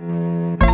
And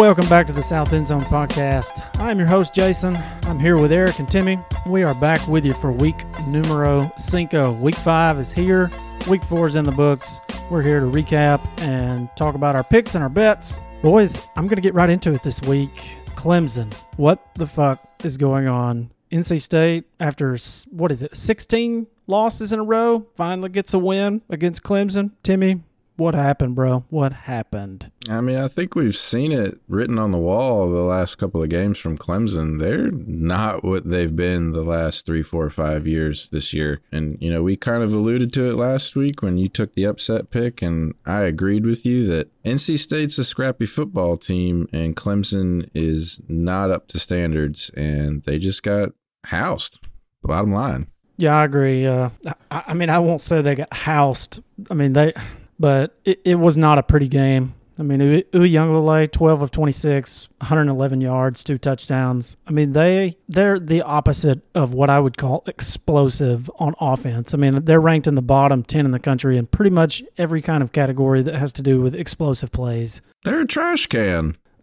welcome back to the South End Zone podcast. I'm your host, Jason. I'm here with Eric and Timmy. We are back with you for week numero cinco. Week five is here, week four is in the books. We're here to recap and talk about our picks and our bets. Boys, I'm going to get right into it this week. Clemson. What the fuck is going on? NC State, after what is it, 16 losses in a row, finally gets a win against Clemson. Timmy, what happened, bro? What happened? I mean, I think we've seen it written on the wall the last couple of games from Clemson. They're not what they've been the last three, four, five years this year. And, you know, we kind of alluded to it last week when you took the upset pick, and I agreed with you that NC State's a scrappy football team, and Clemson is not up to standards, and they just got housed. Bottom line. Yeah, I agree. Uh, I, I mean, I won't say they got housed. I mean, they, but it, it was not a pretty game. I mean, Uiagalelei, 12 of 26, 111 yards, two touchdowns. I mean, they they're the opposite of what I would call explosive on offense. I mean, they're ranked in the bottom 10 in the country in pretty much every kind of category that has to do with explosive plays. They're a trash can.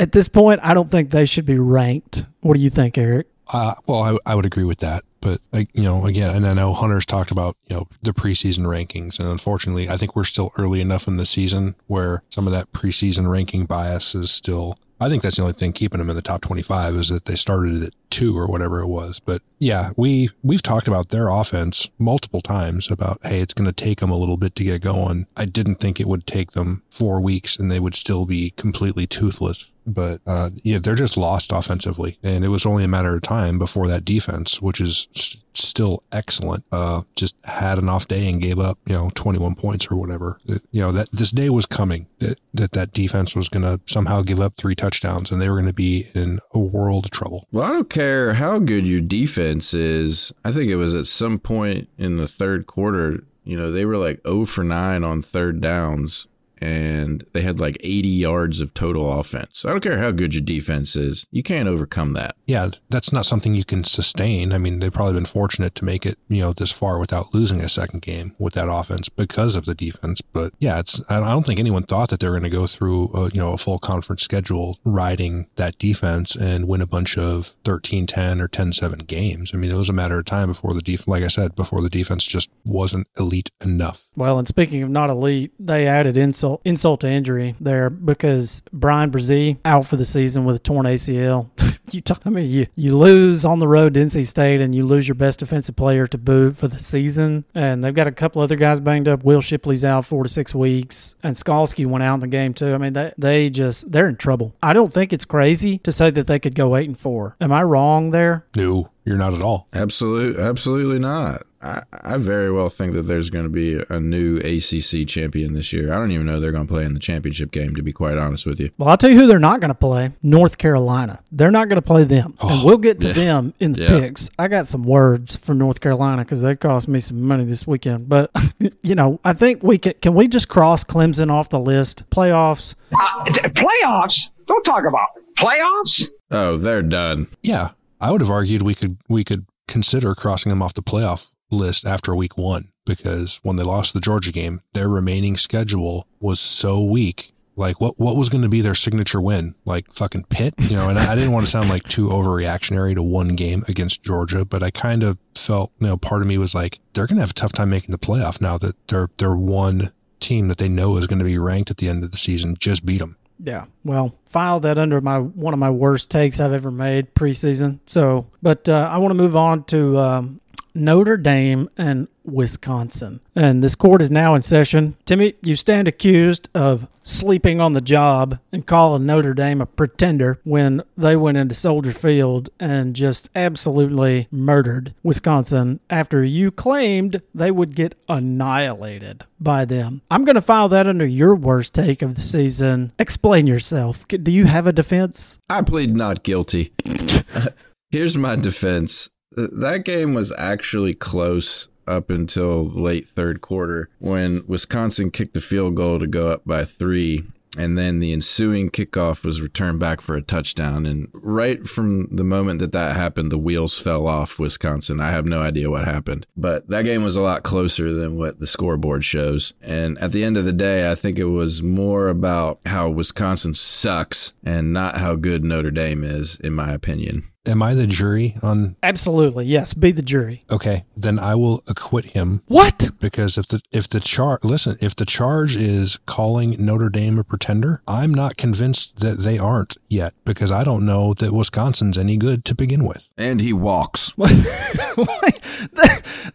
At this point, I don't think they should be ranked. What do you think, Eric? Uh, well, I, I would agree with that. But, like, you know, again, and I know Hunter's talked about, you know, the preseason rankings. And unfortunately, I think we're still early enough in the season where some of that preseason ranking bias is still, I think that's the only thing keeping them in the top 25 is that they started at two or whatever it was. But yeah, we, we've talked about their offense multiple times about, hey, it's going to take them a little bit to get going. I didn't think it would take them four weeks and they would still be completely toothless but uh, yeah, they're just lost offensively, and it was only a matter of time before that defense, which is still excellent, uh, just had an off day and gave up, you know, 21 points or whatever. It- you know that this day was coming that that that defense was going to somehow give up three touchdowns, and they were going to be in a world of trouble. Well, I don't care how good your defense is. I think it was at some point in the third quarter, you know, they were like 0 for 9 on third downs and they had like 80 yards of total offense. I don't care how good your defense is. You can't overcome that. Yeah, that's not something you can sustain. I mean, they've probably been fortunate to make it, you know, this far without losing a second game with that offense because of the defense. But yeah, it's I don't think anyone thought that they were going to go through, a, you know, a full conference schedule riding that defense and win a bunch of 13-10 or 10-7 games. I mean, it was a matter of time before the def, like I said, before the defense just wasn't elite enough. Well, and speaking of not elite, they added insult insult to injury there because Bryan Bresee out for the season with a torn ACL. you, t- I mean, you you lose on the road to NC State and you lose your best defensive player to boot for the season, and they've got a couple other guys banged up. Will Shipley's out four to six weeks, and Skalski went out in the game too. I mean, they they just they're in trouble. I don't think it's crazy to say that they could go eight and four. Am I wrong there? No, you're not at all. Absolutely, absolutely not. I, I very well think that there's going to be a new ACC champion this year. I don't even know they're going to play in the championship game, to be quite honest with you. Well, I'll tell you who they're not going to play North Carolina. They're not going to play them. and we'll get to yeah. them in the Yeah. picks. I got some words for North Carolina because they cost me some money this weekend. But, you know, I think we can, can we just cross Clemson off the list? Playoffs? Uh, playoffs? Don't talk about playoffs. Oh, they're done. Yeah, I would have argued we could we could consider crossing them off the playoff list after week one because when they lost the Georgia game, their remaining schedule was so weak. Like what what was going to be their signature win? Like fucking Pitt, you know. And I, I didn't want to sound like too overreactionary to one game against Georgia, but I kind of felt, you know, part of me was like they're going to have a tough time making the playoff now that they're they're one team that they know is going to be ranked at the end of the season just beat them. Yeah. Well, file that under my one of my worst takes I've ever made preseason. So, but uh, I want to move on to um, Notre Dame and Wisconsin. And this court is now in session. Timmy, you stand accused of sleeping on the job and calling Notre Dame a pretender when they went into Soldier Field and just absolutely murdered Wisconsin after you claimed they would get annihilated by them. I'm going to file that under your worst take of the season. Explain yourself. Do you have a defense? I plead not guilty. Here's my defense. That game was actually close up until late third quarter when Wisconsin kicked a field goal to go up by three. And then the ensuing kickoff was returned back for a touchdown. And right from the moment that that happened, the wheels fell off Wisconsin. I have no idea what happened, but that game was a lot closer than what the scoreboard shows. And at the end of the day, I think it was more about how Wisconsin sucks and not how good Notre Dame is, in my opinion. Am I the jury on? Absolutely, yes. Be the jury. Okay, then I will acquit him. What? Because if the if the charge listen, if the charge is calling Notre Dame a pretender, I'm not convinced that they aren't yet because I don't know that Wisconsin's any good to begin with. And he walks.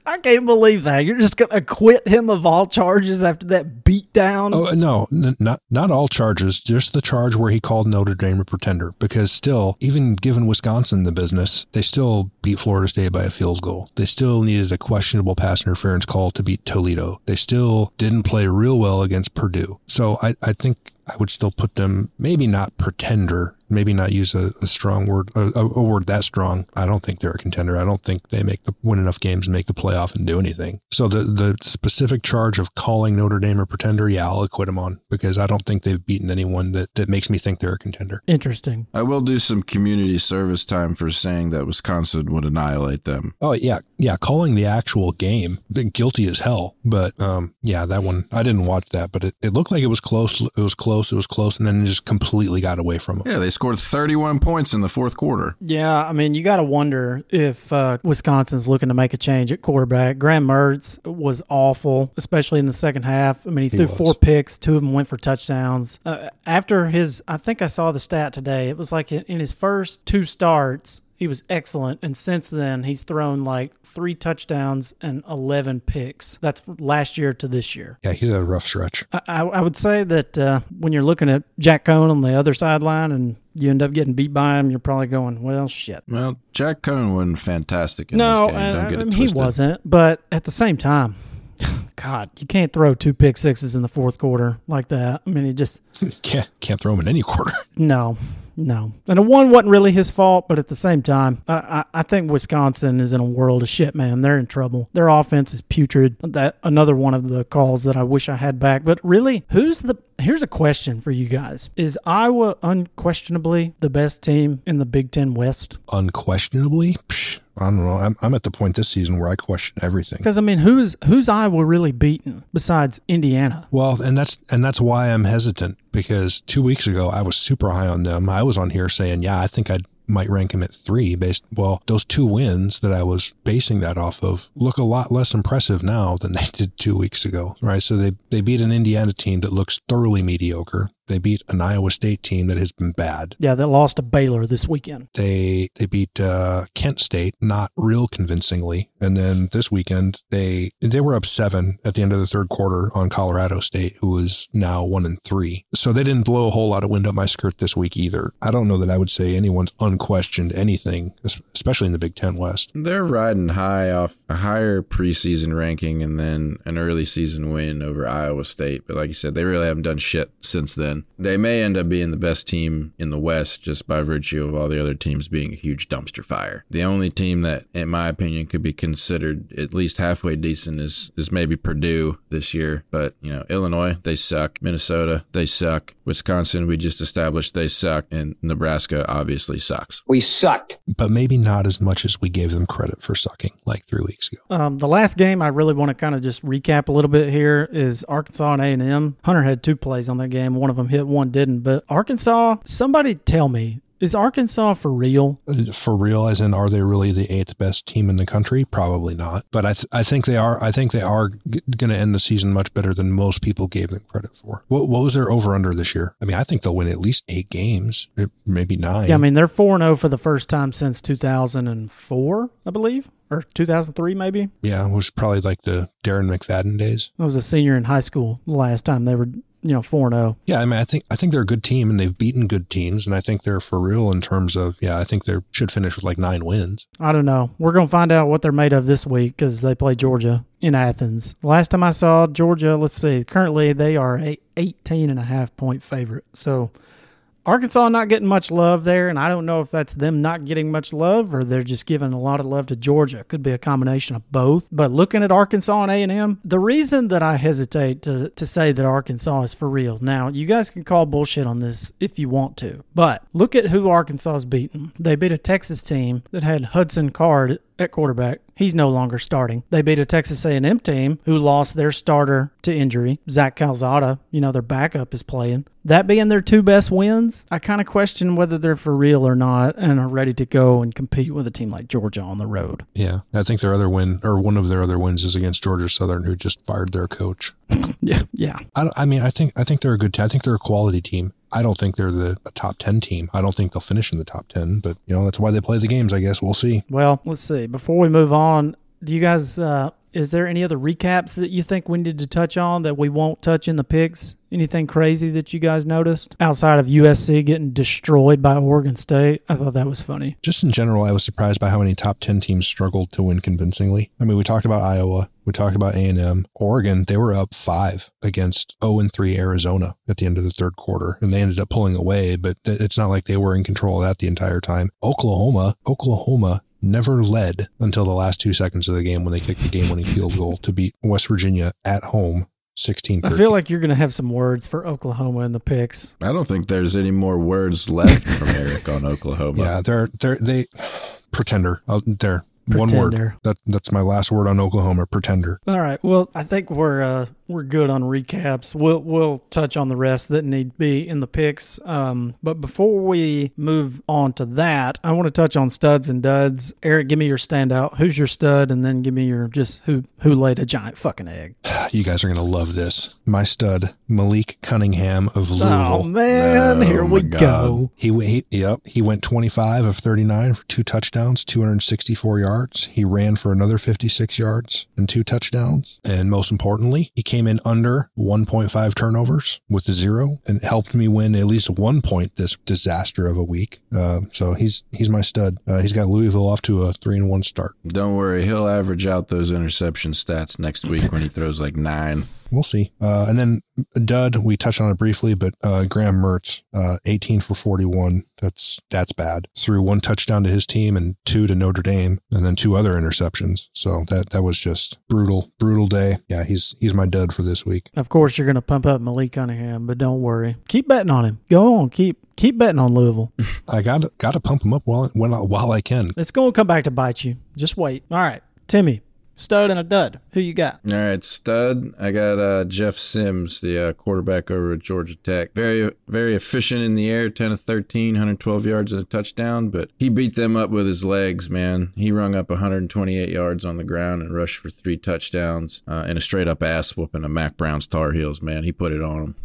I can't believe that. You're just going to acquit him of all charges after that beatdown? Oh no, n- not not all charges. Just the charge where he called Notre Dame a pretender. Because still, even given Wisconsin the business, they still beat Florida State by a field goal. They still needed a questionable pass interference call to beat Toledo. They still didn't play real well against Purdue. So I, I think I would still put them maybe not pretender, maybe not use a, a strong word, a, a, word that strong. I don't think they're a contender. I don't think they make the win enough games and make the playoff and do anything. So the the specific charge of calling Notre Dame a pretender, yeah, I'll acquit them on because I don't think they've beaten anyone that that makes me think they're a contender. Interesting. I will do some community service time for saying that Wisconsin would annihilate them. Oh yeah, yeah, calling the actual game guilty as hell. But um, yeah, that one I didn't watch that, but it, it looked like it was close. It was close close. It was close, and then it just completely got away from them. Yeah, they scored 31 points in the fourth quarter. Yeah, I mean, you got to wonder if uh, Wisconsin's looking to make a change at quarterback. Graham Mertz was awful, especially in the second half. I mean, he, he threw was. four picks, two of them went for touchdowns. Uh, after his, I think I saw the stat today. It was like in his first two starts, he was excellent. And since then, he's thrown like three touchdowns and 11 picks. That's last year to this year. Yeah, he's had a rough stretch. I, I, I would say that uh, when you're looking at Jack Coan on the other sideline and you end up getting beat by him, you're probably going, well, shit. Well, Jack Coan wasn't fantastic in no, this game. Don't get it he wasn't. But at the same time, God, you can't throw two pick sixes in the fourth quarter like that. I mean, he just can't can't throw them in any quarter. No, no. And the one wasn't really his fault, but at the same time, I, I, I, think Wisconsin is in a world of shit, man. They're in trouble. Their offense is putrid. That another one of the calls that I wish I had back. But really, who's the here's a question for you guys. Is Iowa unquestionably the best team in the Big Ten West? Unquestionably? Psh, I don't know. I'm, I'm at the point this season where I question everything. Because I mean, who's who's Iowa really beaten besides Indiana? Well, and that's and that's why I'm hesitant because two weeks ago I was super high on them. I was on here saying, yeah, I think I'd might rank him at three based well those two wins that i was basing that off of look a lot less impressive now than they did two weeks ago right so they they beat an indiana team that looks thoroughly mediocre they beat an Iowa State team that has been bad. Yeah, they lost to Baylor this weekend. They they beat uh, Kent State, not real convincingly, and then this weekend they they were up seven at the end of the third quarter on Colorado State, who is now one and three. So they didn't blow a whole lot of wind up my skirt this week either. I don't know that I would say anyone's unquestioned anything, especially in the Big Ten West. They're riding high off a higher preseason ranking and then an early season win over Iowa State, but like you said, they really haven't done shit since then. They may end up being the best team in the West just by virtue of all the other teams being a huge dumpster fire. The only team that, in my opinion, could be considered at least halfway decent is, is maybe Purdue this year. But, you know, Illinois, they suck. Minnesota, they suck. Wisconsin, we just established they suck. And Nebraska obviously sucks. We sucked. But maybe not as much as we gave them credit for sucking like three weeks ago. Um, the last game I really want to kind of just recap a little bit here is Arkansas and A&M. Hunter had two plays on that game. One of them hit, one didn't. But Arkansas, somebody tell me, is Arkansas for real? For real, as in, are they really the eighth best team in the country? Probably not. But I, th- I think they are. I think they are g- going to end the season much better than most people gave them credit for. What, what was their over under this year? I mean, I think they'll win at least eight games, eh, maybe nine. Yeah, I mean they're four and zero oh for the first time since two thousand and four, I believe or 2003 maybe. Yeah, it was probably like the Darren McFadden days. I was a senior in high school the last time they were, you know, 4 and 0. Yeah, I mean, I think I think they're a good team and they've beaten good teams, and I think they're for real in terms of yeah, I think they should finish with like nine wins. I don't know. We're going to find out what they're made of this week because they play Georgia in Athens. Last time I saw Georgia, let's see, currently they are a 18 and a half point favorite. So Arkansas not getting much love there, and I don't know if that's them not getting much love or they're just giving a lot of love to Georgia. It Could be a combination of both. But looking at Arkansas and A&M, the reason that I hesitate to, to say that Arkansas is for real. Now, you guys can call bullshit on this if you want to, but look at who Arkansas has beaten. They beat a Texas team that had Hudson Card at quarterback. He's no longer starting. They beat a Texas A&M team who lost their starter to injury. Zach Calzada, you know, their backup is playing. That being their two best wins, I kind of question whether they're for real or not and are ready to go and compete with a team like Georgia on the road. Yeah, I think their other win or one of their other wins is against Georgia Southern, who just fired their coach. Yeah, yeah. I, I mean, I think I think they're a good. T- I think they're a quality team. I don't think they're the a top ten team. I don't think they'll finish in the top ten, but you know that's why they play the games. I guess we'll see. Well, let's see. Before we move on, do you guys? Uh, is there any other recaps that you think we need to touch on that we won't touch in the picks? Anything crazy that you guys noticed outside of USC getting destroyed by Oregon State? I thought that was funny. Just in general, I was surprised by how many top ten teams struggled to win convincingly. I mean, we talked about Iowa, we talked about A and M, Oregon. They were up five against zero and three Arizona at the end of the third quarter, and they ended up pulling away. But it's not like they were in control of that the entire time. Oklahoma, Oklahoma never led until the last two seconds of the game when they kicked the game winning field goal to beat West Virginia at home 16 I feel like you're going to have some words for Oklahoma in the picks. I don't think there's any more words left from Eric on Oklahoma. Yeah, they're they're they pretender. Uh, they're one word. That that's my last word on Oklahoma. Pretender. All right. Well, I think we're uh, we're good on recaps. We'll we'll touch on the rest that need to be in the picks. Um, but before we move on to that, I want to touch on studs and duds. Eric, give me your standout. Who's your stud, and then give me your just who who laid a giant fucking egg. You guys are gonna love this. My stud, Malik Cunningham of Louisville. Oh man, Oh, here we God. go. He, he yep he went 25 of 39 for two touchdowns, 264 yards. He ran for another 56 yards and two touchdowns. And most importantly, he came in under 1.5 turnovers with zero and helped me win at least one point this disaster of a week. Uh, so he's he's my stud. Uh, he's got Louisville off to a three and one start. Don't worry, he'll average out those interception stats next week when he throws like nine. We'll see. Uh, and then Dud, we touched on it briefly, but uh, Graham Mertz, uh, 18 for 41. That's that's bad. Threw one touchdown to his team and two to Notre Dame, and then two other interceptions. So that that was just brutal, brutal day. Yeah, he's he's my dud for this week. Of course, you're going to pump up Malik Cunningham, but don't worry. Keep betting on him. Go on. Keep keep betting on Louisville. I got got to pump him up while when, while I can. it's going to come back to bite you. Just wait. All right, Timmy, stud and a dud. Who you got? All right, stud. I got uh, Jeff Sims, the uh, quarterback over at Georgia Tech. Very, very efficient in the air, 10 of 13, 112 yards and a touchdown, but he beat them up with his legs, man. He rung up 128 yards on the ground and rushed for three touchdowns uh, and a straight up ass whooping of Mack Brown's Tar Heels, man. He put it on them.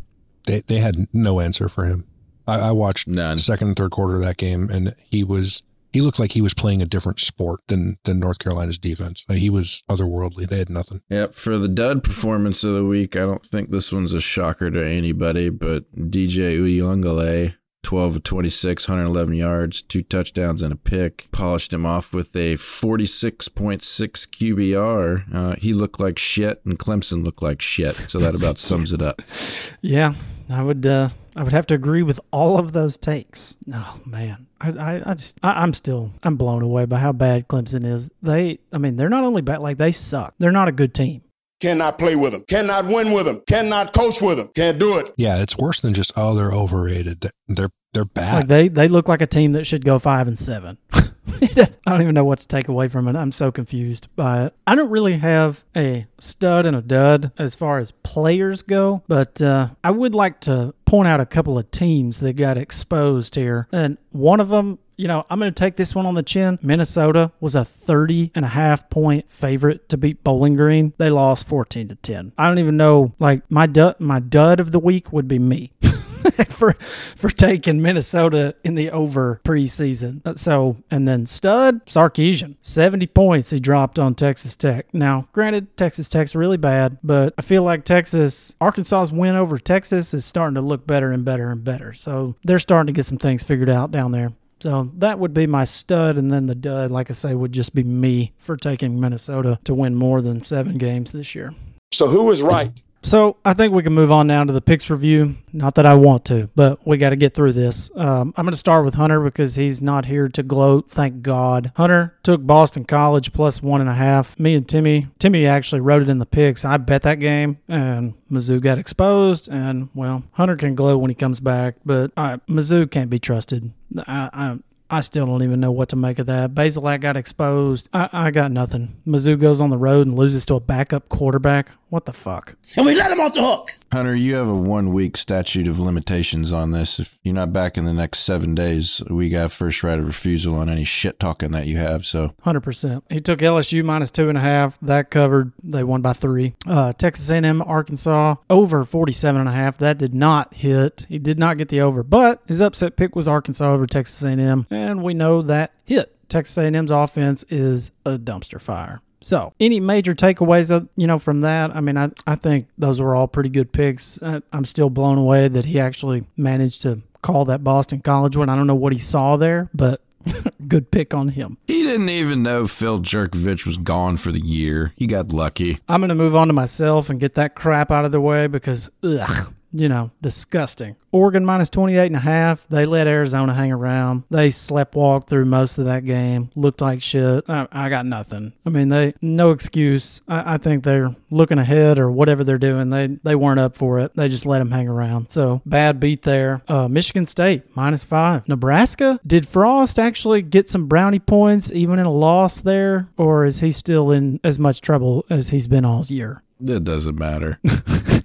They they had no answer for him. I, I watched None. second and third quarter of that game, and he was he looked like he was playing a different sport than than North Carolina's defense. Like, he was otherworldly. They had nothing. Yep, for the dud performance of the week, I don't think this one's a shocker to anybody, but DJ Uiagalelei, 12 of 26, 111 yards, two touchdowns and a pick, polished him off with a 46.6 QBR. Uh, he looked like shit, and Clemson looked like shit, so that about sums it up. Yeah, I would. Uh, I would have to agree with all of those takes. Oh man, I, I, I just, I, I'm still, I'm blown away by how bad Clemson is. They, I mean, they're not only bad, like they suck. They're not a good team. Cannot play with them. Cannot win with them. Cannot coach with them. Can't do it. Yeah, it's worse than just oh they're overrated. They're they're Like bad. they, they look like a team that should go five and seven. I don't even know what to take away from it. I'm so confused by it. I don't really have a stud and a dud as far as players go, but uh, I would like to point out a couple of teams that got exposed here. And one of them, you know, I'm going to take this one on the chin. Minnesota was a 30 and a half point favorite to beat Bowling Green. They lost 14 to 10. I don't even know, like, my dud, my dud of the week would be me. for for taking Minnesota in the over preseason. So and then stud Sarkisian, seventy points he dropped on Texas Tech. Now, granted, Texas Tech's really bad, but I feel like Texas, Arkansas's win over Texas is starting to look better and better and better. So they're starting to get some things figured out down there. So that would be my stud, and then the dud, like I say, would just be me for taking Minnesota to win more than seven games this year. So who is right? So I think we can move on now to the picks review. Not that I want to, but we got to get through this. Um, I'm going to start with Hunter because he's not here to gloat. Thank God. Hunter took Boston College plus one and a half. Me and Timmy, Timmy actually wrote it in the picks. I bet that game, and Mizzou got exposed. And well, Hunter can gloat when he comes back, but uh, Mizzou can't be trusted. I, I I still don't even know what to make of that. Bazelak got exposed. I, I got nothing. Mizzou goes on the road and loses to a backup quarterback. What the fuck? And we let him off the hook. Hunter, you have a one week statute of limitations on this. If you're not back in the next seven days, we got first right of refusal on any shit talking that you have. So, 100%. He took LSU minus two and a half. That covered. They won by three. Uh, Texas A&M, Arkansas, over 47 and a half. That did not hit. He did not get the over, but his upset pick was Arkansas over Texas A&M, and we know that hit. Texas A&M's offense is a dumpster fire. So, any major takeaways, uh, you know, from that? I mean, I, I think those were all pretty good picks. I, I'm still blown away that he actually managed to call that Boston College one. I don't know what he saw there, but good pick on him. he didn't even know Phil Jurkovec was gone for the year. He got lucky. I'm going to move on to myself and get that crap out of the way because, ugh, you know, disgusting. Oregon minus 28 and a half. They let Arizona hang around. They slept walk through most of that game. Looked like shit. I, I got nothing. I mean, they no excuse. I, I, think they're looking ahead or whatever they're doing. They they weren't up for it. They just let them hang around. So bad beat there. Uh, Michigan State minus five. Nebraska. Did Frost actually get some brownie points even in a loss there, or is he still in as much trouble as he's been all year? It doesn't matter.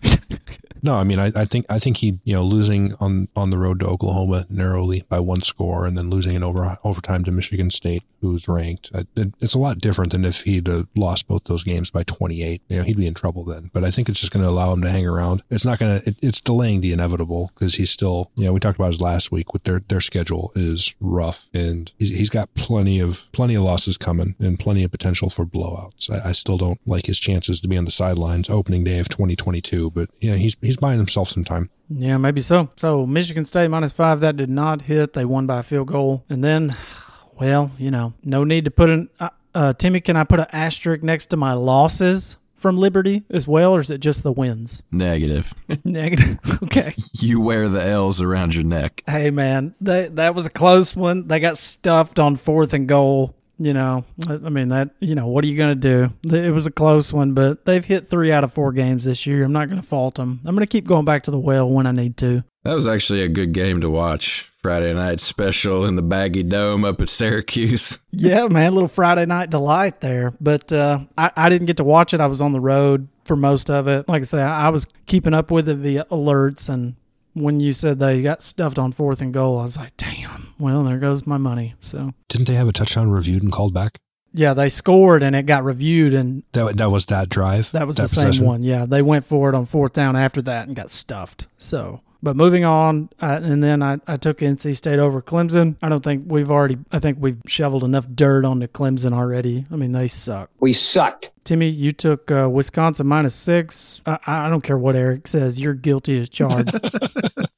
No, I mean, I, I, think I think he, you know, losing on on the road to Oklahoma narrowly by one score, and then losing in over overtime to Michigan State, who's ranked. It, it's a lot different than if he'd uh, lost both those games by 28. You know, he'd be in trouble then. But I think it's just going to allow him to hang around. It's not going to. It's delaying the inevitable because he's still. You know, we talked about his last week with their their schedule is rough, and he's, he's got plenty of plenty of losses coming and plenty of potential for blowouts. I, I still don't like his chances to be on the sidelines opening day of 2022, but yeah, he's he's buying himself some time. Yeah, maybe so. So Michigan State minus five that did not hit. They won by a field goal, and then, well, you know, no need to put an. Uh, uh, Timmy, can I put an asterisk next to my losses? From Liberty as well, or is it just the wins? Negative. Negative. Okay. you wear the L's around your neck. Hey man, that that was a close one. They got stuffed on fourth and goal you know, I mean that. You know, what are you going to do? It was a close one, but they've hit three out of four games this year. I'm not going to fault them. I'm going to keep going back to the well when I need to. That was actually a good game to watch. Friday night special in the Baggy Dome up at Syracuse. yeah, man, little Friday night delight there. But uh, I, I didn't get to watch it. I was on the road for most of it. Like I say, I, I was keeping up with it via alerts and when you said they got stuffed on fourth and goal, I was like, damn, well, there goes my money. So didn't they have a touchdown reviewed and called back? Yeah, they scored and it got reviewed and that that was that drive. That was that the possession? same one. Yeah, they went for it on fourth down after that and got stuffed. So but moving on, uh, and then I, I took NC State over Clemson. I don't think we've already, I think we've shoveled enough dirt onto Clemson already. I mean, they suck. We sucked. Timmy, you took uh, Wisconsin minus six. I, I don't care what Eric says. You're guilty as charged.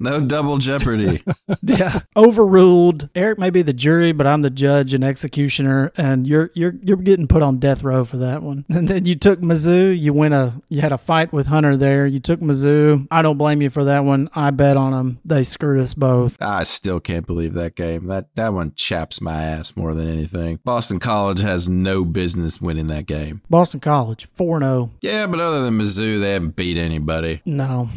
No double jeopardy. yeah, overruled. Eric may be the jury, but I'm the judge and executioner, and you're you're you're getting put on death row for that one. And then you took Mizzou. You went a you had a fight with Hunter there. You took Mizzou. I don't blame you for that one. I bet on them. They screwed us both. I still can't believe that game. That that one chaps my ass more than anything. Boston College has no business winning that game. Boston College four zero. Oh. Yeah, but other than Mizzou, they haven't beat anybody. No.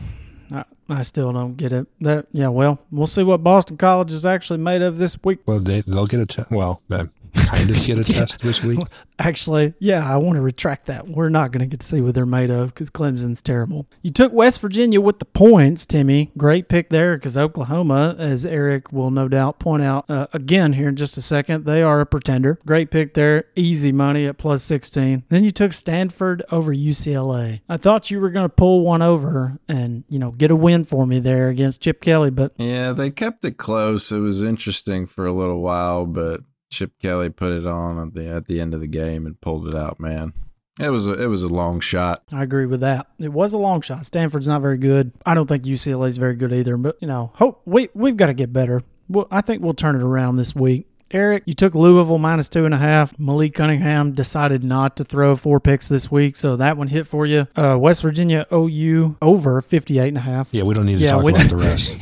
I I still don't get it. That yeah, well, we'll see what Boston College is actually made of this week. Well, they they'll get a t- well, man, kind of get a test this week. Actually, yeah, I want to retract that. We're not going to get to see what they're made of because Clemson's terrible. You took West Virginia with the points, Timmy. Great pick there because Oklahoma, as Eric will no doubt point out uh, again here in just a second, they are a pretender. Great pick there. Easy money at plus 16. Then you took Stanford over UCLA. I thought you were going to pull one over and, you know, get a win for me there against Chip Kelly, but. Yeah, they kept it close. It was interesting for a little while, but Chip Kelly put it on at the at the end of the game and pulled it out. Man, it was a, it was a long shot. I agree with that. It was a long shot. Stanford's not very good. I don't think UCLA's very good either. But you know, hope we we've got to get better. Well, I think we'll turn it around this week. Eric, you took Louisville minus two and a half. Malik Cunningham decided not to throw four picks this week, so that one hit for you. Uh, West Virginia OU over 58 and a half. Yeah, we don't need to yeah, talk about the rest.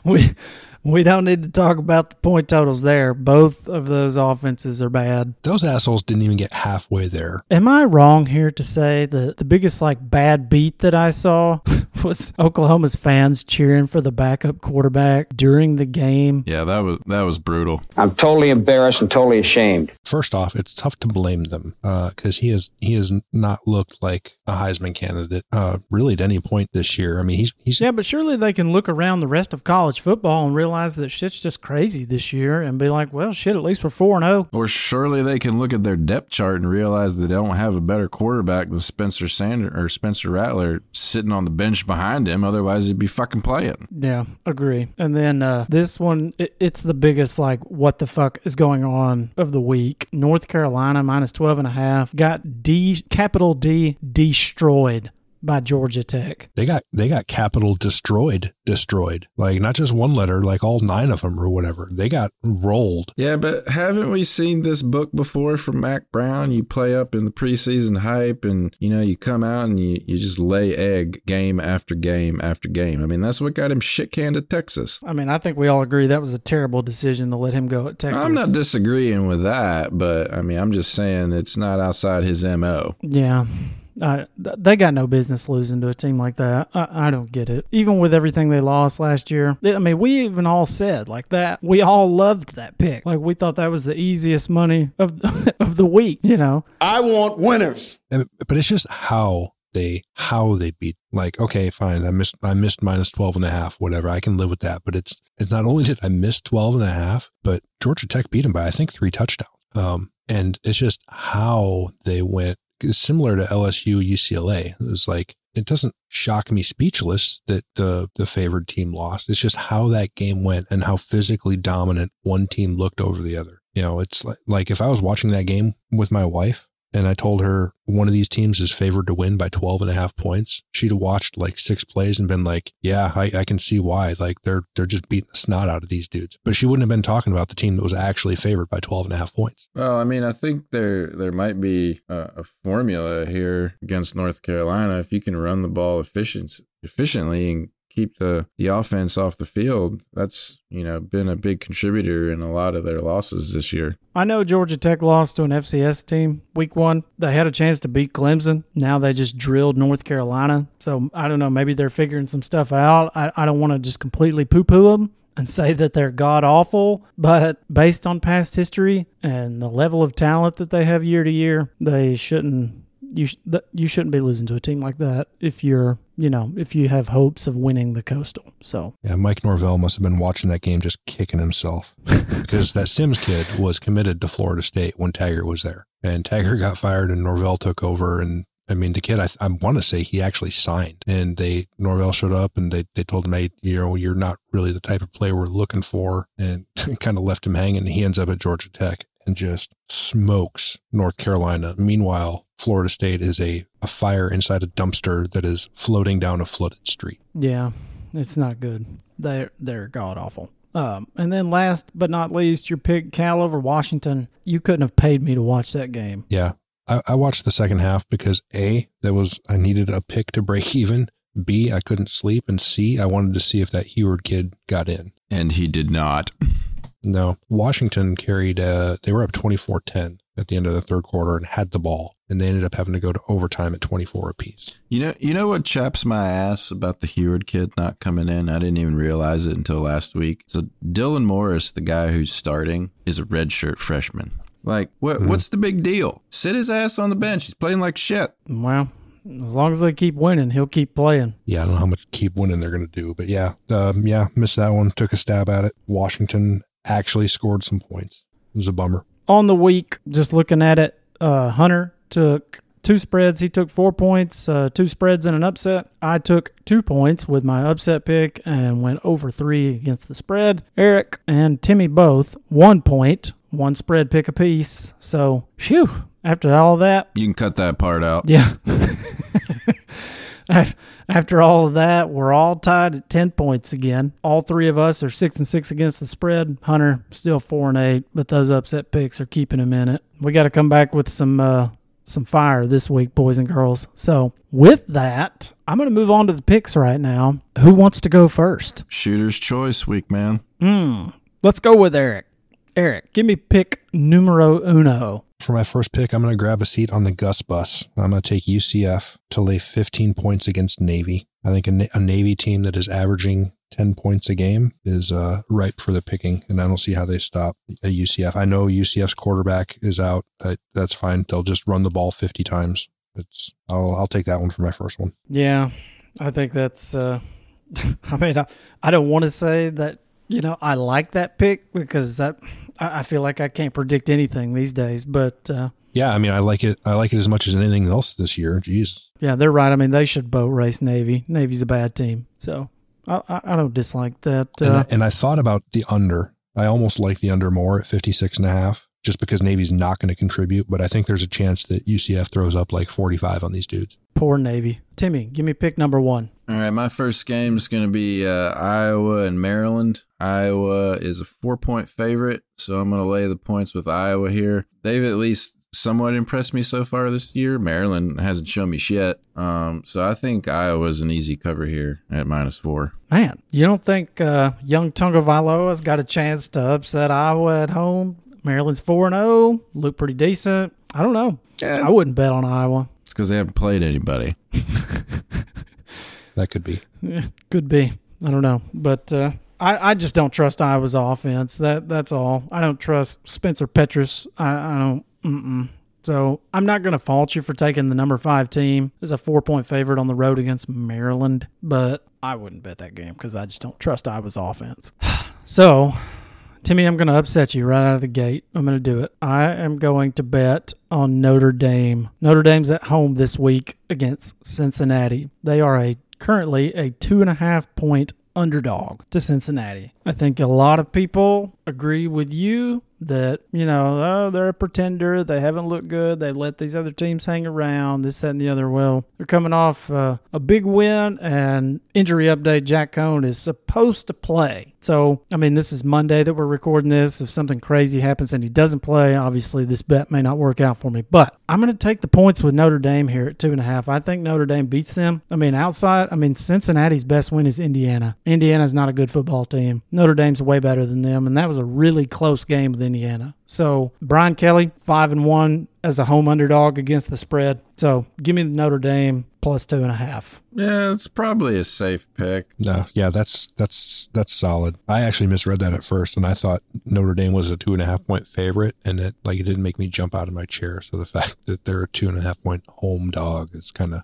we we don't need to talk about the point totals there. Both of those offenses are bad. Those assholes didn't even get halfway there. Am I wrong here to say that the biggest like bad beat that I saw was Oklahoma's fans cheering for the backup quarterback during the game? Yeah, that was that was brutal. I'm totally embarrassed and totally ashamed. First off, it's tough to blame them because uh, he has he has not looked like a Heisman candidate uh, really at any point this year. I mean, he's he's yeah, but surely they can look around the rest of college football and realize realize that shit's just crazy this year and be like, well, shit, at least we're 4 0. Or surely they can look at their depth chart and realize that they don't have a better quarterback than Spencer Sander or Spencer Rattler sitting on the bench behind him. Otherwise, he'd be fucking playing. Yeah, agree. And then uh, this one, it, it's the biggest, like, what the fuck is going on of the week. North Carolina minus 12 and a half got D, capital D, destroyed by Georgia Tech. They got they got capital destroyed, destroyed. Like not just one letter, like all nine of them or whatever. They got rolled. Yeah, but haven't we seen this book before from Mack Brown? You play up in the preseason hype and you know, you come out and you, you just lay egg game after game after game. I mean, that's what got him shit canned at Texas. I mean, I think we all agree that was a terrible decision to let him go at Texas. I'm not disagreeing with that, but I mean, I'm just saying it's not outside his MO. Yeah. Uh, they got no business losing to a team like that. I, I, don't get it. Even with everything they lost last year, I mean, we even all said like that. We all loved that pick. Like we thought that was the easiest money of of the week. You know, I want winners. But it's just how they how they beat. Like, okay, fine, I missed I missed minus 12 and a half, whatever. I can live with that. But it's it's not only did I miss 12 and a half, but Georgia Tech beat them by I think three touchdowns. Um, and it's just how they went similar to LSU UCLA. It's like it doesn't shock me speechless that the the favored team lost. It's just how that game went and how physically dominant one team looked over the other. You know, it's like, like if I was watching that game with my wife and I told her one of these teams is favored to win by 12 and a half points, she'd have watched like six plays and been like, yeah, I, I can see why. Like they're, they're just beating the snot out of these dudes. But she wouldn't have been talking about the team that was actually favored by 12 and a half points. Well, I mean, I think there, there might be a, a formula here against North Carolina. If you can run the ball efficient, efficiently and keep the, the offense off the field, that's, you know, been a big contributor in a lot of their losses this year. I know Georgia Tech lost to an FCS team week one. They had a chance to beat Clemson. Now they just drilled North Carolina. So I don't know. Maybe they're figuring some stuff out. I, I don't want to just completely poo poo them and say that they're god awful, but based on past history and the level of talent that they have year to year, they shouldn't you sh- you shouldn't be losing to a team like that if you're you know if you have hopes of winning the coastal so. Yeah mike norvell must have been watching that game just kicking himself because that sims kid was committed to florida state when taggart was there. And taggart got fired and norvell took over and I mean, the kid, I, I want to say he actually signed. And they, Norvell showed up and they, they told him, Hey, you know, you're not really the type of player we're looking for and kind of left him hanging. He ends up at Georgia Tech and just smokes North Carolina. Meanwhile, Florida State is a, a fire inside a dumpster that is floating down a flooded street. Yeah, it's not good. They're they're god awful. Um, and then last but not least, your pick Cal over Washington. You couldn't have paid me to watch that game. Yeah, I, I watched the second half because a there was I needed a pick to break even. B I couldn't sleep, and C I wanted to see if that Huard kid got in, and he did not. No, Washington carried. Uh, they were up 24-10 at the end of the third quarter and had the ball, and they ended up having to go to overtime at 24 apiece. You know, you know what chaps my ass about the Huard kid not coming in? I didn't even realize it until last week. So Dylan Morris, the guy who's starting, is a redshirt freshman. Like, what? Mm-hmm. What's the big deal? Sit his ass on the bench. He's playing like shit. Well, as long as they keep winning, he'll keep playing. Yeah, I don't know how much keep winning they're going to do, but yeah, um, yeah, missed that one. Took a stab at it. Washington actually scored some points. It was a bummer. On the week, just looking at it, uh, Hunter took two spreads. He took four points, uh, two spreads and an upset. I took two points with my upset pick and went over three against the spread. Eric and Timmy both one point, one spread pick apiece. So, phew, after all that, You can cut that part out. yeah. After all of that, we're all tied at 10 points again. All three of us are 6 and 6 against the spread. Hunter still 4 and 8, but those upset picks are keeping him in it. We got to come back with some uh some fire this week, boys and girls. So, with that, I'm going to move on to the picks right now. Who wants to go first? Shooter's choice week, man. Hmm. Let's go with Eric. Eric, give me pick numero uno. For my first pick, I'm going to grab a seat on the Gus bus. I'm going to take UCF to lay 15 points against Navy. I think a, a Navy team that is averaging 10 points a game is uh, ripe for the picking, and I don't see how they stop at UCF. I know UCF's quarterback is out. Uh, that's fine. They'll just run the ball 50 times. It's I'll I'll take that one for my first one. Yeah, I think that's. Uh, I mean, I, I don't want to say that you know I like that pick because that I, I feel like I can't predict anything these days. But uh, Yeah, I mean, I like it. I like it as much as anything else this year. Jeez. yeah, they're right. I mean, they should boat race Navy. Navy's a bad team, so I, I, don't dislike that. And, Uh, I, and I thought about the under. I almost like the under more at 56 and a half just because Navy's not going to contribute, but I think there's a chance that UCF throws up like 45 on these dudes. Poor Navy. Timmy, give me pick number one. All right, my first game is going to be uh, Iowa and Maryland. Iowa is a four point favorite, so I'm going to lay the points with Iowa here. They've at least somewhat impressed me so far this year. Maryland hasn't shown me shit. Um, so I think Iowa's an easy cover here at minus four. Man, you don't think uh, young Tagovailoa's got a chance to upset Iowa at home? Maryland's four and zero, look pretty decent. I don't know. Yeah. I wouldn't bet on Iowa. It's because they haven't played anybody. That could be. Yeah, could be. I don't know, but uh, I I just don't trust Iowa's offense. That that's all. I don't trust Spencer Petras. I, I don't. Mm-mm. So I'm not going to fault you for taking the number five team as a four point favorite on the road against Maryland, but I wouldn't bet that game because I just don't trust Iowa's offense. So, Timmy, I'm going to upset you right out of the gate. I'm going to do it. I am going to bet on Notre Dame. Notre Dame's at home this week against Cincinnati. They are a currently a two and a half point underdog to Cincinnati. I think a lot of people agree with you that, you know, oh, they're a pretender. They haven't looked good. They let these other teams hang around, this, that, and the other. Well, they're coming off uh, a big win and injury update. Jack Coan is supposed to play. So, I mean, this is Monday that we're recording this. If something crazy happens and he doesn't play, obviously this bet may not work out for me. But I'm going to take the points with Notre Dame here at two and a half. I think Notre Dame beats them. I mean, outside, I mean, Cincinnati's best win is Indiana. Indiana's not a good football team. Notre Dame's way better than them, and that was a really close game Indiana. So Brian Kelly, five and one as a home underdog against the spread. So give me the Notre Dame plus two and a half. Yeah, it's probably a safe pick. No, yeah, that's that's that's solid. I actually misread that at first, and I thought Notre Dame was a two and a half point favorite, and it like it didn't make me jump out of my chair. So the fact that they're a two and a half point home dog is kind of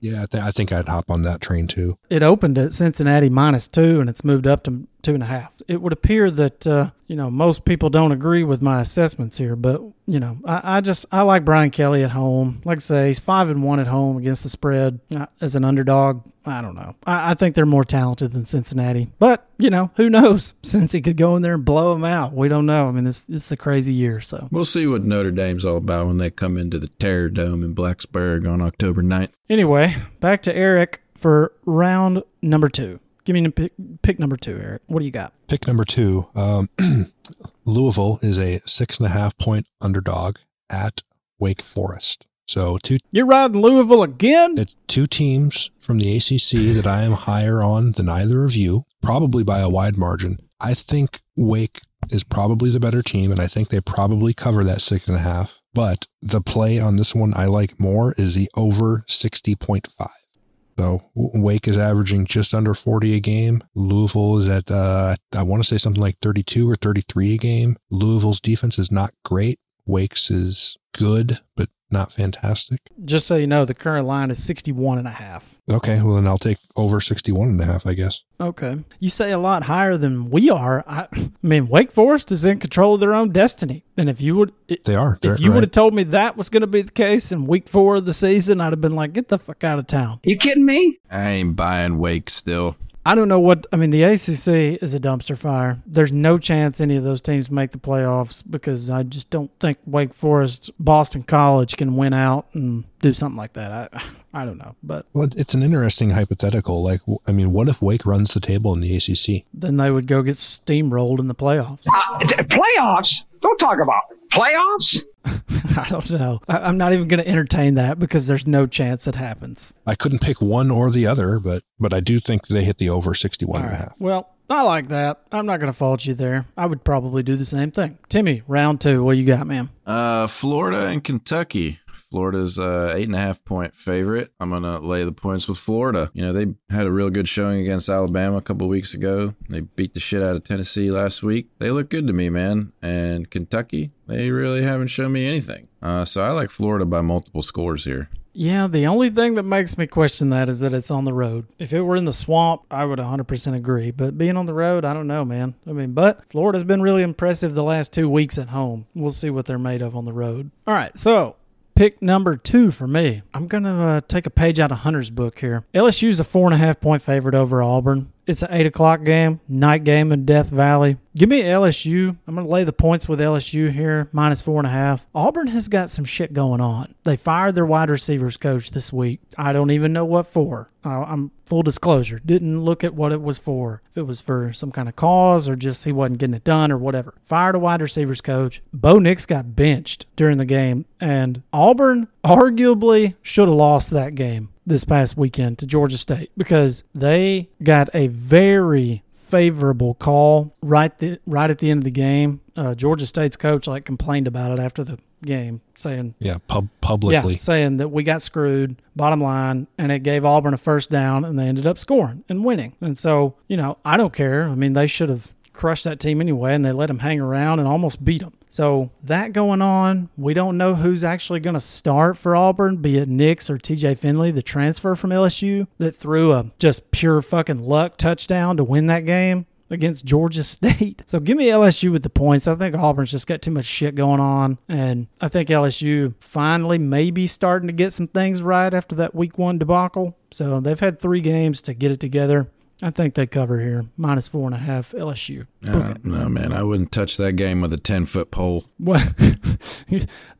yeah. I, th- I think I'd hop on that train too. It opened at Cincinnati minus two, and it's moved up to two and a half. It would appear that uh, you know most people don't agree with my assessments here, but you know I, I just I like Brian Kelly at home. Like I say, he's five and one at home against the spread as an underdog. I don't know. I, I think they're more talented than Cincinnati, but you know who knows? Since he could go in there and blow them out, we don't know. I mean, this this is a crazy year, so. We'll see what Notre Dame's all about when they come into the Terror Dome in Blacksburg on October 9th. Anyway, back to Eric for round number two. Give me pick, pick number two, Eric. What do you got? Pick number two. Um, Louisville is a six and a half point underdog at Wake Forest. So two You're riding Louisville again? it's two teams from the ACC that I am higher on than either of you, probably by a wide margin. I think Wake is probably the better team, and I think they probably cover that six and a half. But the play on this one I like more is the over 60.5. So Wake is averaging just under 40 a game. Louisville is at, uh, I want to say something like 32 or 33 a game. Louisville's defense is not great. Wake's is good, but not fantastic. Just so you know, the current line is 61 and a half. Okay, well then I'll take over 61 and a half, I guess. Okay. You say a lot higher than we are. I, I mean, Wake Forest is in control of their own destiny. And if you would They are. if you would have told me that was going to be the case in week 4 of the season, I'd have been like, "Get the fuck out of town." You kidding me? I ain't buying Wake still. I don't know what I mean. The ACC is a dumpster fire. There's no chance any of those teams make the playoffs because I just don't think Wake Forest, Boston College can win out and do something like that. I I don't know, but Well, it's an interesting hypothetical. Like, I mean, what if Wake runs the table in the ACC? then they would go get steamrolled in the playoffs. Uh, playoffs? Don't talk about it. playoffs. I don't know. I, I'm not even going to entertain that because there's no chance it happens. I couldn't pick one or the other, but but I do think they hit the over 61 and a half. Well, I like that. I'm not going to fault you there. I would probably do the same thing. Timmy, round two. What you got, man? Uh, Florida and Kentucky. Florida's uh, eight and a half point favorite. I'm gonna lay the points with Florida. You know they had a real good showing against Alabama a couple weeks ago. They beat the shit out of Tennessee last week. They look good to me, man. And Kentucky, they really haven't shown me anything. Uh, so I like Florida by multiple scores here. Yeah, the only thing that makes me question that is that it's on the road. If it were in the swamp, I would 100% agree. But being on the road, I don't know, man. I mean, but Florida's been really impressive the last two weeks at home. We'll see what they're made of on the road. All right, so pick number two for me. I'm going to uh, take a page out of Hunter's book here. LSU's a four and a half point favorite over Auburn. It's an eight o'clock game, night game in Death Valley. Give me LSU. I'm going to lay the points with LSU here, minus four and a half. Auburn has got some shit going on. They fired their wide receivers coach this week. I don't even know what for. I'm full disclosure. Didn't look at what it was for. If it was for some kind of cause or just he wasn't getting it done or whatever. Fired a wide receivers coach. Bo Nix got benched during the game, and Auburn arguably should have lost that game this past weekend to Georgia State because they got a very favorable call right the, right at the end of the game. Uh, Georgia State's coach like complained about it after the game, saying Yeah, pub- publicly. yeah, saying that we got screwed, bottom line, and it gave Auburn a first down, and they ended up scoring and winning. And so, you know, I don't care. I mean, they should have crushed that team anyway, and they let them hang around and almost beat them. So that going on, we don't know who's actually going to start for Auburn, be it Nix or TJ Finley, the transfer from LSU that threw a just pure fucking luck touchdown to win that game against Georgia State. So give me LSU with the points. I think Auburn's just got too much shit going on. And I think LSU finally maybe starting to get some things right after that week one debacle. So they've had three games to get it together. I think they cover here. Minus four and a half LSU. Uh, no, man, I wouldn't touch that game with a 10 foot pole. Well,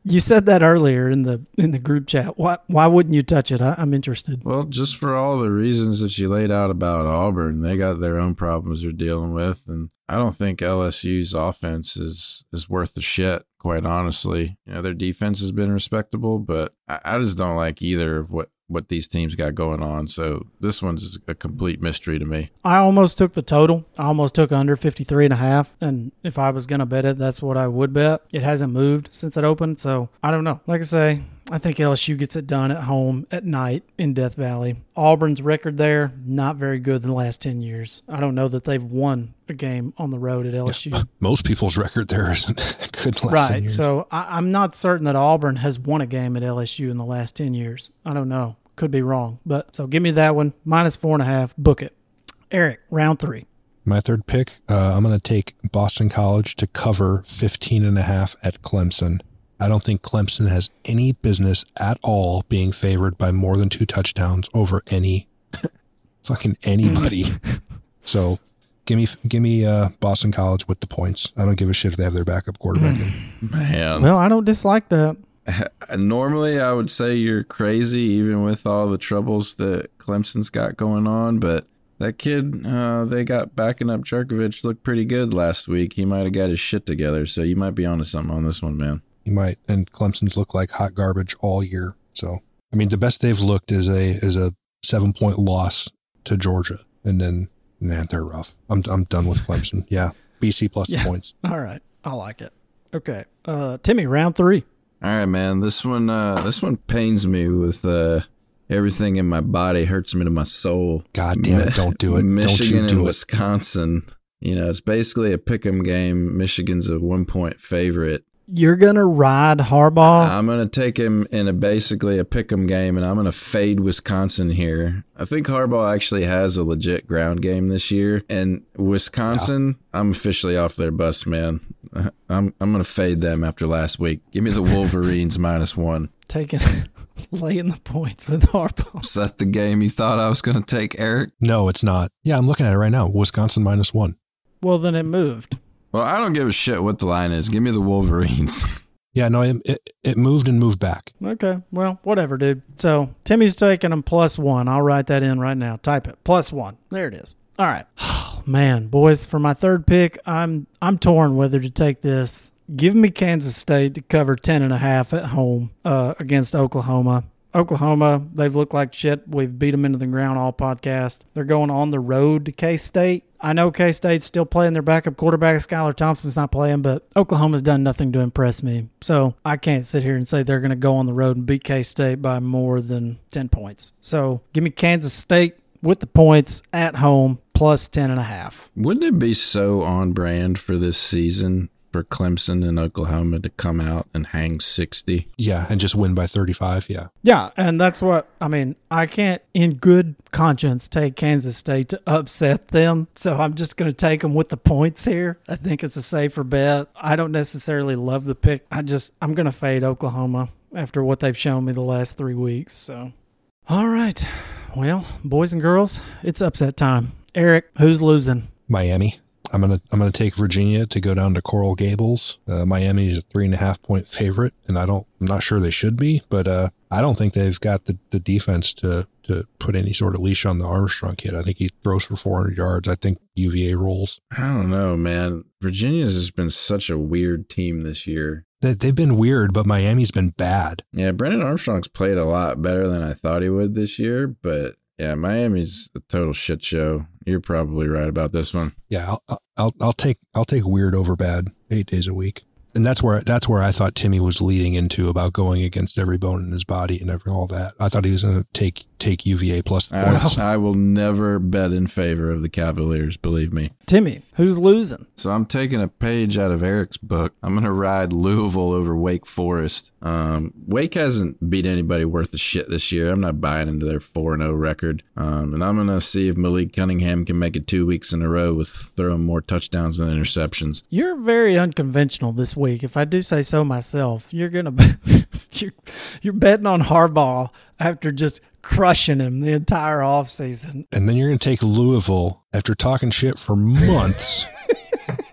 you said that earlier in the in the group chat. Why why wouldn't you touch it? I, I'm interested. Well, just for all the reasons that you laid out about Auburn, they got their own problems they're dealing with, and I don't think LSU's offense is is worth the shit. Quite honestly, you know their defense has been respectable, but I, I just don't like either of what what these teams got going on. So this one's a complete mystery to me. I almost took the total. I almost took under 53 and a half. And if I was going to bet it, that's what I would bet. It hasn't moved since it opened. So I don't know. Like I say, I think LSU gets it done at home at night in Death Valley. Auburn's record there, not very good in the last 10 years. I don't know that they've won a game on the road at LSU. Most people's record there isn't good in the 10 Right. years. So I, I'm not certain that Auburn has won a game at LSU in the last 10 years. I don't know. Could be wrong. But so give me that one. Minus four and a half. Book it. Eric, round three. My third pick, uh, I'm going to take Boston College to cover 15 and a half at Clemson. I don't think Clemson has any business at all being favored by more than two touchdowns over any fucking anybody. so give me give me uh, Boston College with the points. I don't give a shit if they have their backup quarterback. in. Man, Well, I don't dislike that. normally I would say you're crazy, even with all the troubles that Clemson's got going on. But that kid, uh, they got backing up Jurkovec looked pretty good last week. He might have got his shit together, so you might be onto something on this one, man. You might, and Clemson's look like hot garbage all year. So I mean, the best they've looked is a is a seven point loss to Georgia, and then man, they're rough. I'm I'm done with Clemson. Yeah. BC plus the points. All right. I like it. Okay. Uh, Timmy, round three. All right, man. This one, uh, this one pains me with uh, everything in my body. Hurts me to my soul. God damn it! Don't do it. Michigan don't you do and it. Wisconsin. You know, it's basically a pick'em game. Michigan's a one point favorite. You're gonna ride Harbaugh. I'm gonna take him in a basically a pick'em game, and I'm gonna fade Wisconsin here. I think Harbaugh actually has a legit ground game this year, and Wisconsin, I'm officially off their bus, man. I'm I'm gonna fade them after last week. Give me the Wolverines minus one. Taking laying the points with Harpo. Is that the game you thought I was gonna take, Eric? No, it's not. Yeah, I'm looking at it right now. Wisconsin minus one. Well, then it moved. Well, I don't give a shit what the line is. Give me the Wolverines. Yeah, no, it, it, it moved and moved back. Okay. Well, whatever, dude. So Timmy's taking them plus one. I'll write that in right now. Type it. Plus one. There it is. All right. Man, boys, for my third pick, I'm I'm torn whether to take this. Give me Kansas State to cover ten and a half at home uh, against Oklahoma. Oklahoma, they've looked like shit. We've beat them into the ground all podcast. They're going on the road to K State. I know K State's still playing their backup quarterback. Skylar Thompson's not playing, but Oklahoma's done nothing to impress me. So I can't sit here and say they're going to go on the road and beat K State by more than 10 points. So give me Kansas State with the points at home plus 10 and a half. Wouldn't it be so on brand for this season for Clemson and Oklahoma to come out and hang 60? Yeah, and just win by 35. Yeah. Yeah, and that's what I mean. I can't, in good conscience, take Kansas State to upset them. So I'm just going to take them with the points here. I think it's a safer bet. I don't necessarily love the pick. I just, I'm going to fade Oklahoma after what they've shown me the last three weeks. So, all right. Well, boys and girls, it's upset time. Eric, who's losing? Miami. I'm gonna I'm gonna take Virginia to go down to Coral Gables. Uh, Miami is a three and a half point favorite, and I don't I'm not sure they should be, but uh, I don't think they've got the, the defense to to put any sort of leash on the Armstrong kid. I think he throws for 400 yards. I think UVA rolls. I don't know, man. Virginia's just been such a weird team this year. They, they've been weird, but Miami's been bad. Yeah, Brennan Armstrong's played a lot better than I thought he would this year, but yeah, Miami's a total shit show. You're probably right about this one. Yeah, I'll, I'll I'll take I'll take weird over bad eight days a week, and that's where that's where I thought Timmy was leading into about going against every bone in his body and every all that. I thought he was going to take take UVA plus the points. I, I will never bet in favor of the Cavaliers, believe me. Timmy, who's losing? So I'm taking a page out of Eric's book. I'm going to ride Louisville over Wake Forest. Um, Wake hasn't beat anybody worth a shit this year. I'm not buying into their 4 0 record. Um, and I'm going to see if Malik Cunningham can make it two weeks in a row with throwing more touchdowns than interceptions. You're very unconventional this week, if I do say so myself. You're gonna be, you're, you're betting on Harbaugh after just crushing him the entire offseason. And then you're going to take Louisville after talking shit for months.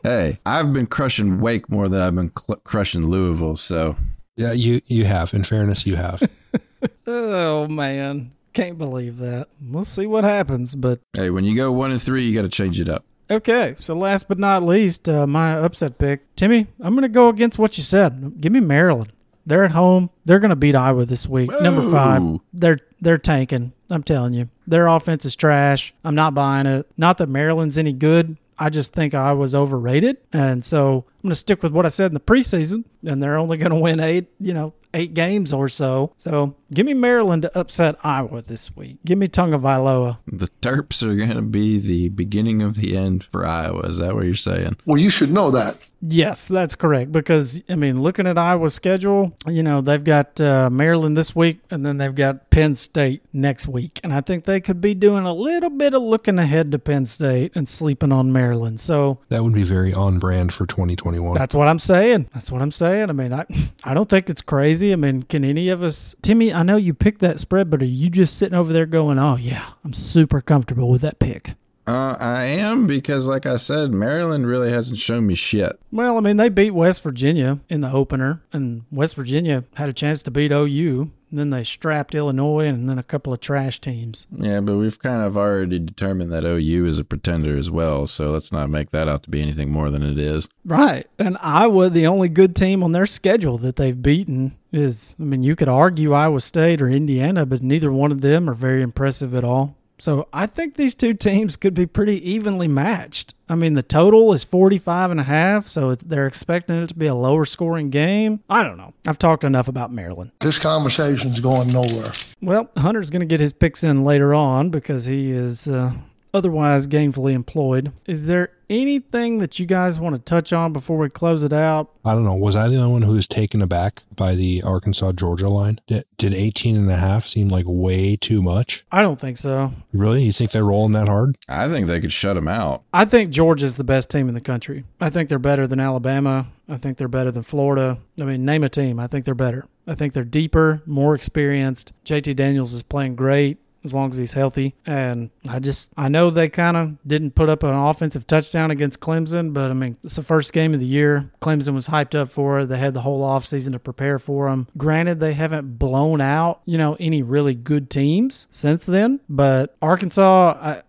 Hey, I've been crushing Wake more than I've been cl- crushing Louisville. So yeah, you you have. In fairness, you have. Oh man, can't believe that. We'll see what happens, but hey, when you go one and three, you got to change it up. okay. So last but not least, uh, my upset pick, Timmy. I'm gonna go against what you said. Give me Maryland. They're at home. They're gonna beat Iowa this week. Number five. They're they're tanking. I'm telling you, their offense is trash. I'm not buying it. Not that Maryland's any good. I just think Iowa's overrated, and so I'm going to stick with what I said in the preseason. And they're only going to win eight, you know, eight games or so. So give me Maryland to upset Iowa this week. Give me Tagovailoa. The Terps are going to be the beginning of the end for Iowa. Is that what you're saying? Well, you should know that. Yes, that's correct. Because I mean, looking at Iowa's schedule, you know they've got uh, Maryland this week, and then they've got Penn State next week, and I think they could be doing a little bit of looking ahead to Penn State and sleeping on Maryland. So That would be very on brand for 2021. That's what I'm saying. That's what I'm saying. I mean, I I don't think it's crazy. I mean, can any of us, Timmy? I know you picked that spread, but are you just sitting over there going, "Oh yeah, I'm super comfortable with that pick"? Uh, I am because, like I said, Maryland really hasn't shown me shit. Well, I mean, they beat West Virginia in the opener, and West Virginia had a chance to beat OU. Then they strapped Illinois and then a couple of trash teams. Yeah, but we've kind of already determined that OU is a pretender as well, so let's not make that out to be anything more than it is. Right. And Iowa, the only good team on their schedule that they've beaten is, I mean, you could argue Iowa State or Indiana, but neither one of them are very impressive at all. So I think these two teams could be pretty evenly matched. I mean, the total is 45 and a half, so they're expecting it to be a lower scoring game. I don't know. I've talked enough about Maryland. This conversation's going nowhere. Well, Hunter's going to get his picks in later on because he is uh, otherwise gainfully employed. Is there anything that you guys want to touch on before we close it out? I don't know. Was I the only one who was taken aback by the Arkansas Georgia line? Did, did 18 and a half seem like way too much? I don't think so. Really? You think they're rolling that hard? I think they could shut them out. I think Georgia's the best team in the country. I think they're better than Alabama. I think they're better than Florida. I mean, name a team. I think they're better. I think they're deeper, more experienced. JT Daniels is playing great as long as he's healthy. And I just, I know they kind of didn't put up an offensive touchdown against Clemson, but I mean, it's the first game of the year. Clemson was hyped up for it. They had the whole offseason to prepare for them. Granted, they haven't blown out, you know, any really good teams since then, but Arkansas, I,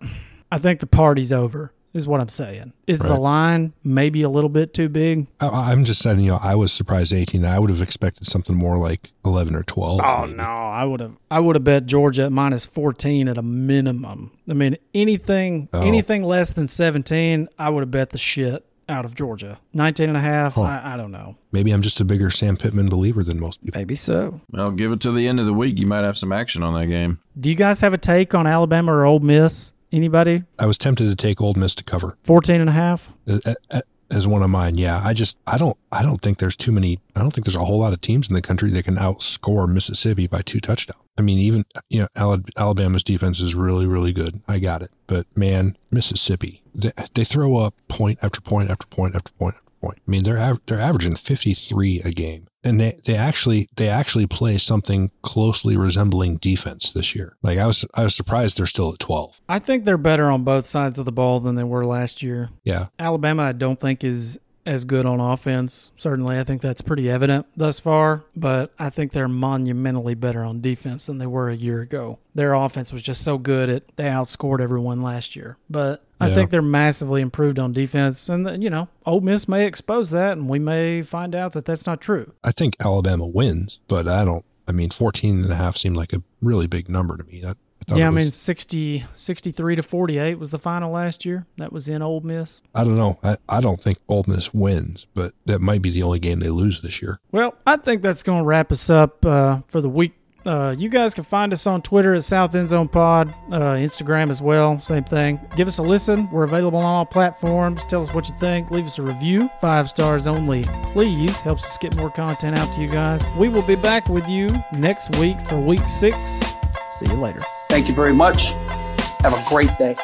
I think the party's over is what I'm saying. Is right. the line maybe a little bit too big? I, am just saying, you know, I was surprised 18. I would have expected something more like 11 or 12. Oh maybe. no, I would have. I would have bet Georgia at minus 14 at a minimum. I mean, anything oh. anything less than 17, I would have bet the shit out of Georgia. 19 and a half, huh. I, I, don't know. Maybe I'm just a bigger Sam Pittman believer than most people. Maybe so. Well, give it to the end of the week. You might have some action on that game. Do you guys have a take on Alabama or Ole Miss? Anybody? I was tempted to take Ole Miss to cover. 14 and a half? As one of mine, yeah. I just, I don't, I don't think there's too many, I don't think there's a whole lot of teams in the country that can outscore Mississippi by two touchdowns. I mean, even, you know, Alabama's defense is really, really good. I got it. But man, Mississippi, they, they throw up point after point after point after point after point. I mean, they're, av- they're averaging 53 a game and they, they actually they actually play something closely resembling defense this year. Like I was I was surprised they're still at twelve. I think they're better on both sides of the ball than they were last year. Yeah. Alabama I don't think is as good on offense. Certainly, I think that's pretty evident thus far, but I think they're monumentally better on defense than they were a year ago. Their offense was just so good at they outscored everyone last year. But I yeah. think they're massively improved on defense, and you know, Ole Miss may expose that, and we may find out that that's not true. I think Alabama wins, but I don't. I mean, 14 and a half seemed like a really big number to me. That yeah, I mean 60, 63 to 48 was the final last year. That was in Ole Miss. I don't know. I, I don't think Ole Miss wins, but that might be the only game they lose this year. Well, I think that's going to wrap us up uh, for the week. Uh, you guys can find us on Twitter at South End Zone Pod, uh, Instagram as well. Same thing. Give us a listen. We're available on all platforms. Tell us what you think. Leave us a review. Five stars only, please. Helps us get more content out to you guys. We will be back with you next week for week six. See you later. Thank you very much. Have a great day.